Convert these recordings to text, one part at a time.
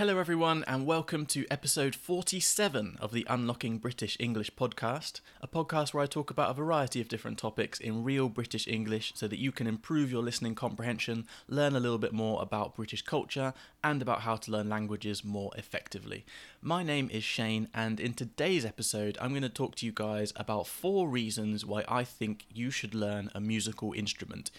Hello, everyone, and welcome to episode 47 of the Unlocking British English podcast, a podcast where I talk about a variety of different topics in real British English so that you can improve your listening comprehension, learn a little bit more about British culture, and about how to learn languages more effectively. My name is Shane, and in today's episode, I'm going to talk to you guys about four reasons why I think you should learn a musical instrument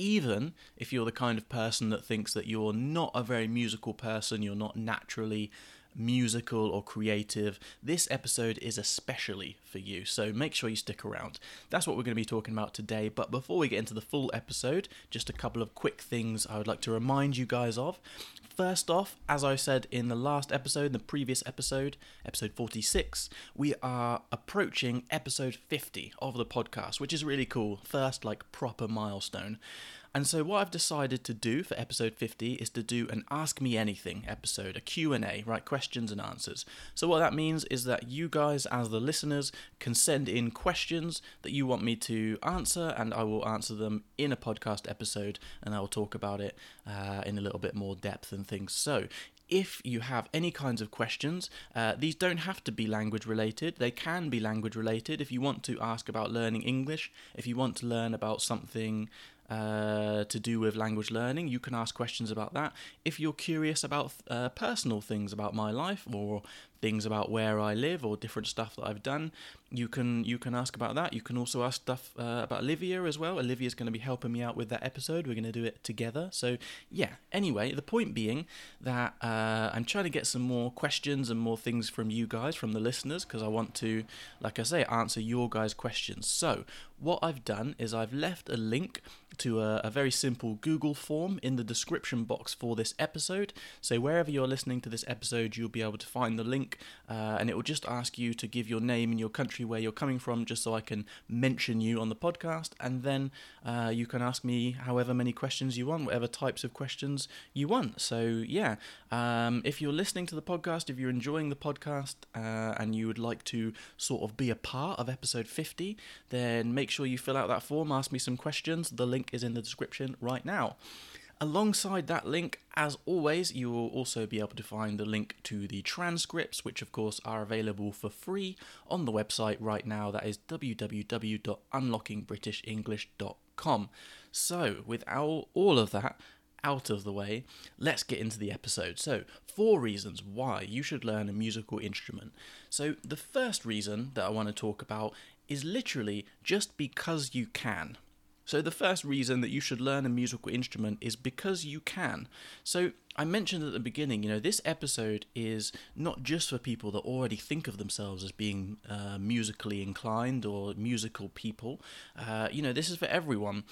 even if you're the kind of person that thinks that you're not a very musical person, you're not naturally musical or creative, this episode is especially for you. So make sure you stick around. That's what we're going to be talking about today. But before we get into the full episode, just a couple of quick things I would like to remind you guys of. First off, as I said in the last episode, the previous episode, episode 46, we are approaching episode 50 of the podcast, which is really cool. First, like, proper milestone. And so what I've decided to do for episode 50 is to do an ask me anything episode, a Q&A, right, questions and answers. So what that means is that you guys as the listeners can send in questions that you want me to answer and I will answer them in a podcast episode and I will talk about it uh, in a little bit more depth and things. So if you have any kinds of questions, uh, these don't have to be language related. They can be language related. If you want to ask about learning English, if you want to learn about something uh, to do with language learning, you can ask questions about that. If you're curious about uh, personal things about my life or things about where I live or different stuff that I've done, you can you can ask about that. You can also ask stuff uh, about Olivia as well. Olivia's going to be helping me out with that episode. We're going to do it together. So yeah. Anyway, the point being that uh, I'm trying to get some more questions and more things from you guys, from the listeners, because I want to, like I say, answer your guys' questions. So what I've done is I've left a link to a, a very simple Google form in the description box for this episode. So wherever you're listening to this episode, you'll be able to find the link, uh, and it will just ask you to give your name and your country country where you're coming from, just so I can mention you on the podcast. And then uh, you can ask me however many questions you want, whatever types of questions you want. So, yeah, um, if you're listening to the podcast, if you're enjoying the podcast, uh, and you would like to sort of be a part of episode 50, then make sure you fill out that form, ask me some questions. The link is in the description right now. Alongside that link, as always, you will also be able to find the link to the transcripts, which of course are available for free on the website right now. That is www.unlockingbritishenglish.com. So, with all of that out of the way, let's get into the episode. So, four reasons why you should learn a musical instrument. So, the first reason that I want to talk about is literally just because you can. So, the first reason that you should learn a musical instrument is because you can. So, I mentioned at the beginning, you know, this episode is not just for people that already think of themselves as being uh, musically inclined or musical people. Uh, you know, this is for everyone.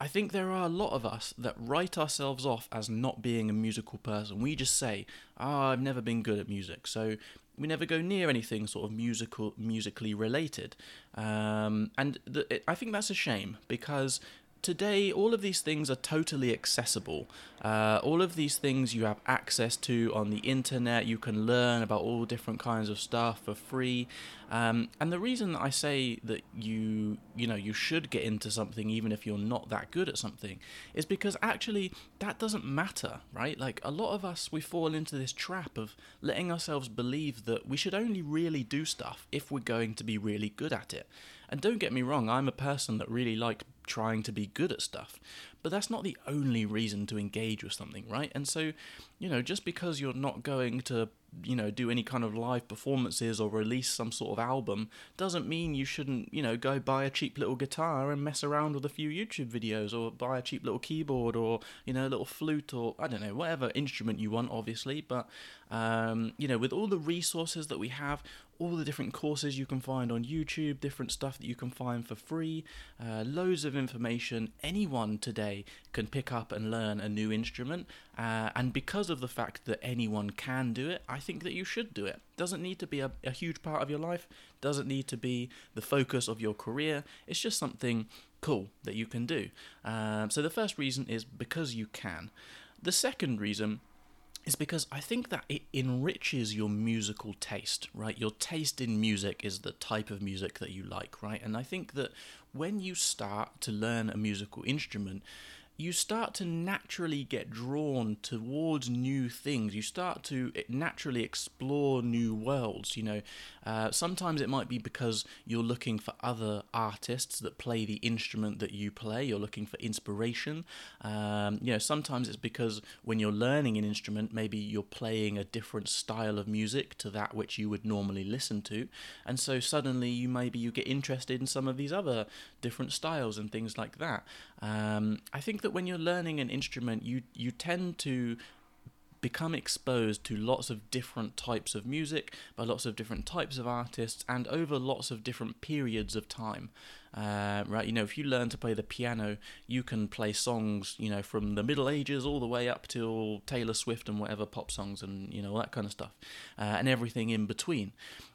I think there are a lot of us that write ourselves off as not being a musical person. We just say, "Ah, oh, I've never been good at music," so we never go near anything sort of musical, musically related. Um, and the, it, I think that's a shame because today all of these things are totally accessible. Uh, all of these things you have access to on the internet. You can learn about all different kinds of stuff for free. Um, and the reason that I say that you you know you should get into something even if you're not that good at something is because actually that doesn't matter, right? Like a lot of us we fall into this trap of letting ourselves believe that we should only really do stuff if we're going to be really good at it. And don't get me wrong, I'm a person that really likes trying to be good at stuff. But that's not the only reason to engage with something, right? And so, you know, just because you're not going to you know do any kind of live performances or release some sort of album doesn't mean you shouldn't you know go buy a cheap little guitar and mess around with a few YouTube videos or buy a cheap little keyboard or you know a little flute or I don't know whatever instrument you want obviously. But um, you know with all the resources that we have all the different courses you can find on YouTube different stuff that you can find for free uh, loads of information anyone today can pick up and learn a new instrument. Uh, and because of the fact that anyone can do it I think that you should do it. Doesn't need to be a, a huge part of your life, doesn't need to be the focus of your career. It's just something cool that you can do. Um, so the first reason is because you can. The second reason is because I think that it enriches your musical taste, right? Your taste in music is the type of music that you like, right? And I think that when you start to learn a musical instrument, you start to naturally get drawn towards new things. You start to naturally explore new worlds. You know, uh, sometimes it might be because you're looking for other artists that play the instrument that you play. You're looking for inspiration. Um, you know, sometimes it's because when you're learning an instrument, maybe you're playing a different style of music to that which you would normally listen to, and so suddenly you maybe you get interested in some of these other different styles and things like that. Um, I think that when you're learning an instrument, you you tend to become exposed to lots of different types of music by lots of different types of artists and over lots of different periods of time. Uh, right, you know, if you learn to play the piano, you can play songs, you know, from the Middle Ages all the way up till Taylor Swift and whatever pop songs and you know all that kind of stuff, uh, and everything in between.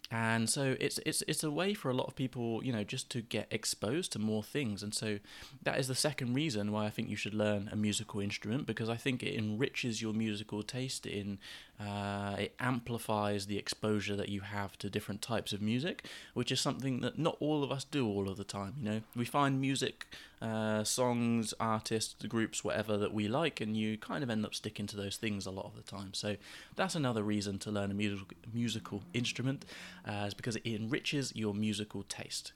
And so it's it's it's a way for a lot of people you know just to get exposed to more things. And so that is the second reason why i think you should learn a musical instrument because i think it enriches your musical taste in uh, it amplifies the exposure that you have to different types of music which is something that not all of us do all of the time you know we find music uh, songs, artists, the groups, whatever that we like, and you kind of end up sticking to those things a lot of the time. So that's another reason to learn a musical musical instrument, uh, is because it enriches your musical taste.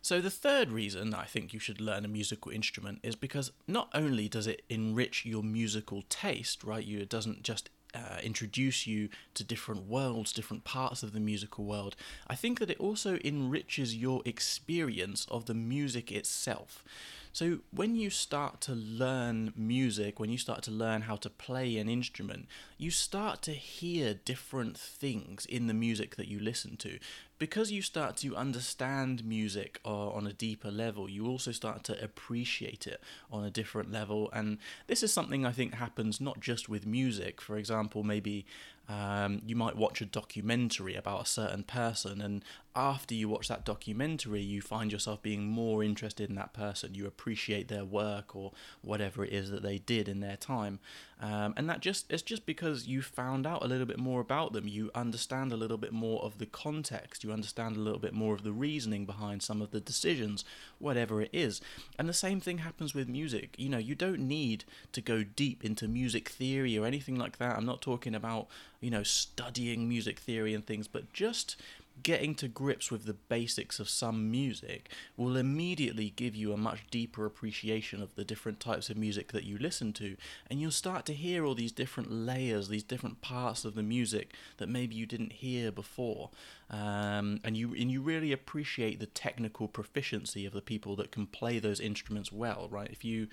So the third reason I think you should learn a musical instrument is because not only does it enrich your musical taste, right? You it doesn't just uh, introduce you to different worlds, different parts of the musical world, I think that it also enriches your experience of the music itself. So, when you start to learn music, when you start to learn how to play an instrument, you start to hear different things in the music that you listen to because you start to understand music uh, on a deeper level, you also start to appreciate it on a different level. And this is something I think happens not just with music. For example, maybe um, you might watch a documentary about a certain person, and after you watch that documentary, you find yourself being more interested in that person. You appreciate their work or whatever it is that they did in their time, um, and that just it's just because you found out a little bit more about them. You understand a little bit more of the context. You understand a little bit more of the reasoning behind some of the decisions, whatever it is. And the same thing happens with music. You know, you don't need to go deep into music theory or anything like that. I'm not talking about you know, studying music theory and things, but just getting to grips with the basics of some music will immediately give you a much deeper appreciation of the different types of music that you listen to. And you'll start to hear all these different layers these different parts of the music that maybe you didn't hear before. Um, and you and you really appreciate the technical proficiency of the people that can play those instruments well right? If you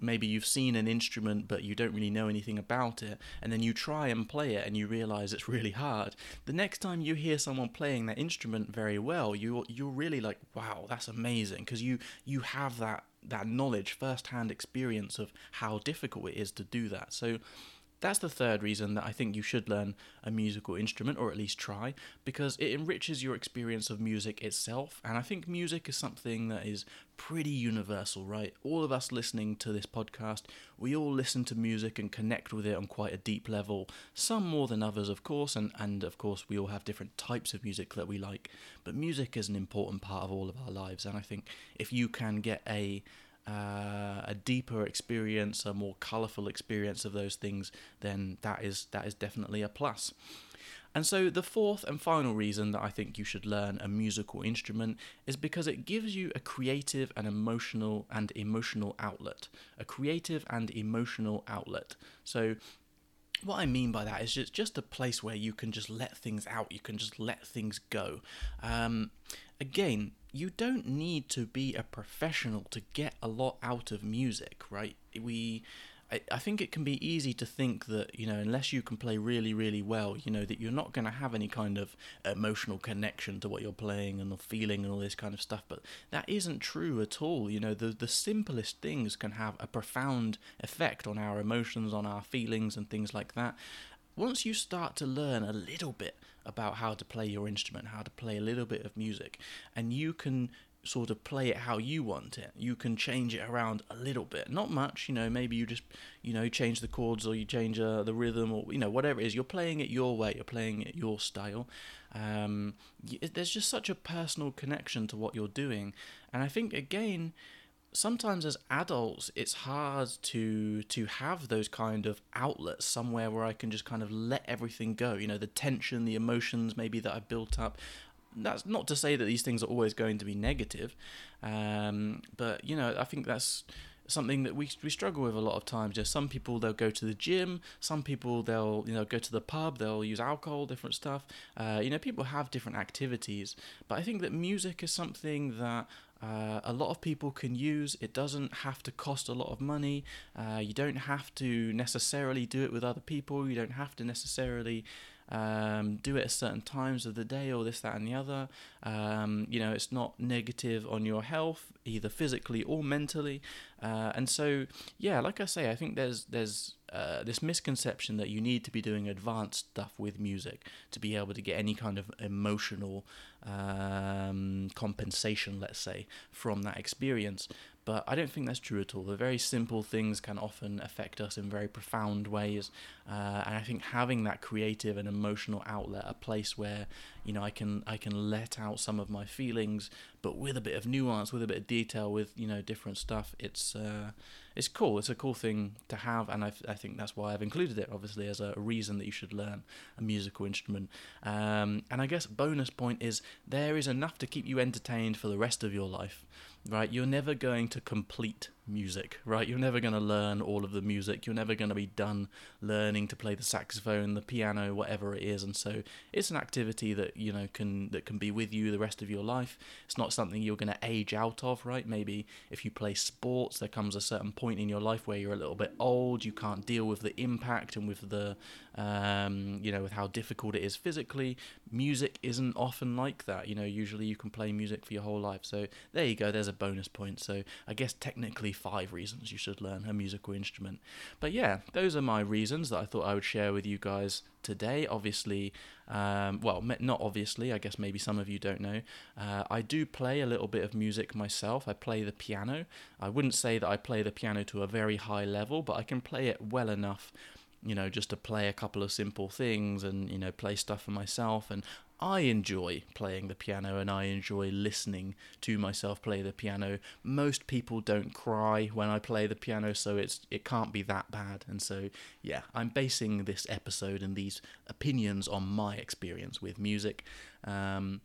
maybe you've seen an instrument but you don't really know anything about it and then you try and play it and you realize it's really hard. The next time you hear someone playing that instrument very well you you're really like wow that's amazing because you you have that that knowledge first-hand experience of how difficult it is to do that. So that's the third reason that I think you should learn a musical instrument, or at least try, because it enriches your experience of music itself. And I think music is something that is pretty universal, right? All of us listening to this podcast, we all listen to music and connect with it on quite a deep level, some more than others, of course, and, and of course, we all have different types of music that we like. But music is an important part of all of our lives, and I think if you can get a uh, a deeper experience, a more colourful experience of those things, then that is that is definitely a plus. And so, the fourth and final reason that I think you should learn a musical instrument is because it gives you a creative and emotional and emotional outlet. A creative and emotional outlet. So, what I mean by that is just, just a place where you can just let things out, you can just let things go. Um, again, you don't need to be a professional to get a lot out of music, right? We I, I think it can be easy to think that, you know, unless you can play really, really well, you know, that you're not going to have any kind of emotional connection to what you're playing and the feeling and all this kind of stuff. But that isn't true at all. You know, the, the simplest things can have a profound effect on our emotions, on our feelings, and things like that. Once you start to learn a little bit about how to play your instrument, how to play a little bit of music, and you can sort of play it how you want it. You can change it around a little bit, not much. You know, maybe you just you know change the chords or you change uh, the rhythm or you know whatever it is. You're playing it your way. You're playing it your style. Um, there's just such a personal connection to what you're doing, and I think again sometimes as adults it's hard to to have those kind of outlets somewhere where I can just kind of let everything go you know the tension the emotions maybe that I've built up that's not to say that these things are always going to be negative um, but you know I think that's something that we we struggle with a lot of times. Just some people they'll go to the gym, some people they'll you know go to the pub, they'll use alcohol, different stuff. Uh, you know, people have different activities, but I think that music is something that uh, a lot of people can use. It doesn't have to cost a lot of money. Uh, you don't have to necessarily do it with other people. You don't have to necessarily um, do it at certain times of the day or this, that, and the other. Um, you know, it's not negative on your health, either physically or mentally. Uh, and so, yeah, like I say, I think there's there's uh, this misconception that you need to be doing advanced stuff with music to be able to get any kind of emotional um, compensation, let's say, from that experience. But I don't think that's true at all. The very simple things can often affect us in very profound ways, uh, and I think having that creative and emotional outlet, a place where you know I can I can let out some of my feelings, but with a bit of nuance, with a bit of detail, with you know different stuff. It's uh, it's cool. It's a cool thing to have, and I, I think that's why I've included it, obviously, as a reason that you should learn a musical instrument. Um, and I guess bonus point is there is enough to keep you entertained for the rest of your life, right? You're never going to complete music, right? You're never going to learn all of the music. You're never going to be done learning to play the saxophone, the piano, whatever it is. And so it's an activity that, you know, can that can be with you the rest of your life. It's not something you're going to age out of, right? Maybe if you play sports, there comes a certain point in your life where you're a little bit old, you can't deal with the impact and with the um, you know, with how difficult it is physically. Music isn't often like that. You know, usually you can play music for your whole life. So there you go, there's a bonus point. So I guess technically five reasons you should learn a musical instrument. But yeah, those are my reasons that I thought I would share with you guys today. Obviously, um, well, not obviously, I guess maybe some of you don't know. Uh, I do play a little bit of music myself. I play the piano. I wouldn't say that I play the piano to a very high level, but I can play it well enough you know, just to play a couple of simple things and, you know, play stuff for myself. And I enjoy playing the piano and I enjoy listening to myself play the piano. Most people don't cry when I play the piano, so it's it can't be that bad. And so, yeah, I'm basing this episode and these opinions on my experience with music. Um,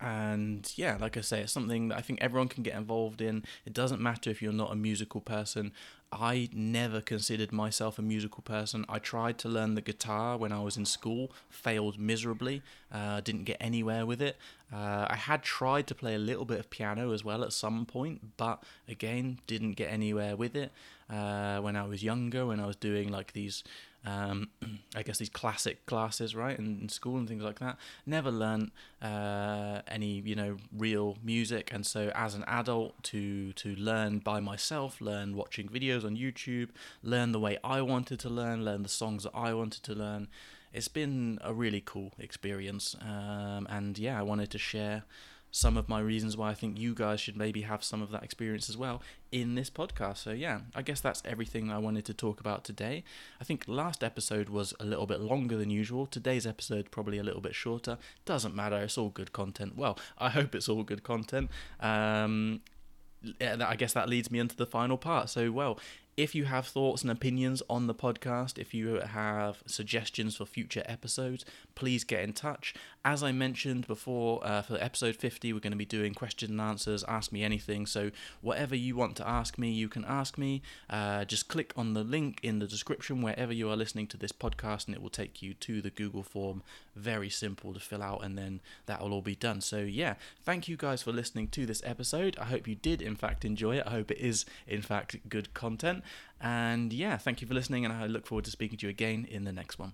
and yeah, like I say, it's something that I think everyone can get involved in. It doesn't matter if you're not a musical person. I never considered myself a musical person. I tried to learn the guitar when I was in school, failed miserably, uh, didn't get anywhere with it. Uh, I had tried to play a little bit of piano as well at some point, but again, didn't get anywhere with it. Uh, when I was younger, when I was doing like these um, I guess these classic classes, right, in, in, school and things like that. Never learned uh, any, you know, real music, and so as an adult, to to learn by myself, learn watching videos on YouTube, learn the way I wanted to learn, learn the songs that I wanted to learn. It's been a really cool experience, um, and yeah, I wanted to share some of my reasons why I think you guys should maybe have some of that experience as well in this podcast. So, yeah, I guess that's everything I wanted to talk about today. I think last episode was a little bit longer than usual. Today's episode probably a little bit shorter. Doesn't matter, it's all good content. Well, I hope it's all good content. Um, I guess that leads me into the final part. So, well, if you have thoughts and opinions on the podcast, if you have suggestions for future episodes, please get in touch. As I mentioned before, uh, for episode 50, we're going to be doing question and answers, ask me anything. So, whatever you want to ask me, you can ask me. Uh, just click on the link in the description wherever you are listening to this podcast, and it will take you to the Google form. Very simple to fill out, and then that will all be done. So, yeah, thank you guys for listening to this episode. I hope you did, in fact, enjoy it. I hope it is, in fact, good content. And yeah, thank you for listening, and I look forward to speaking to you again in the next one.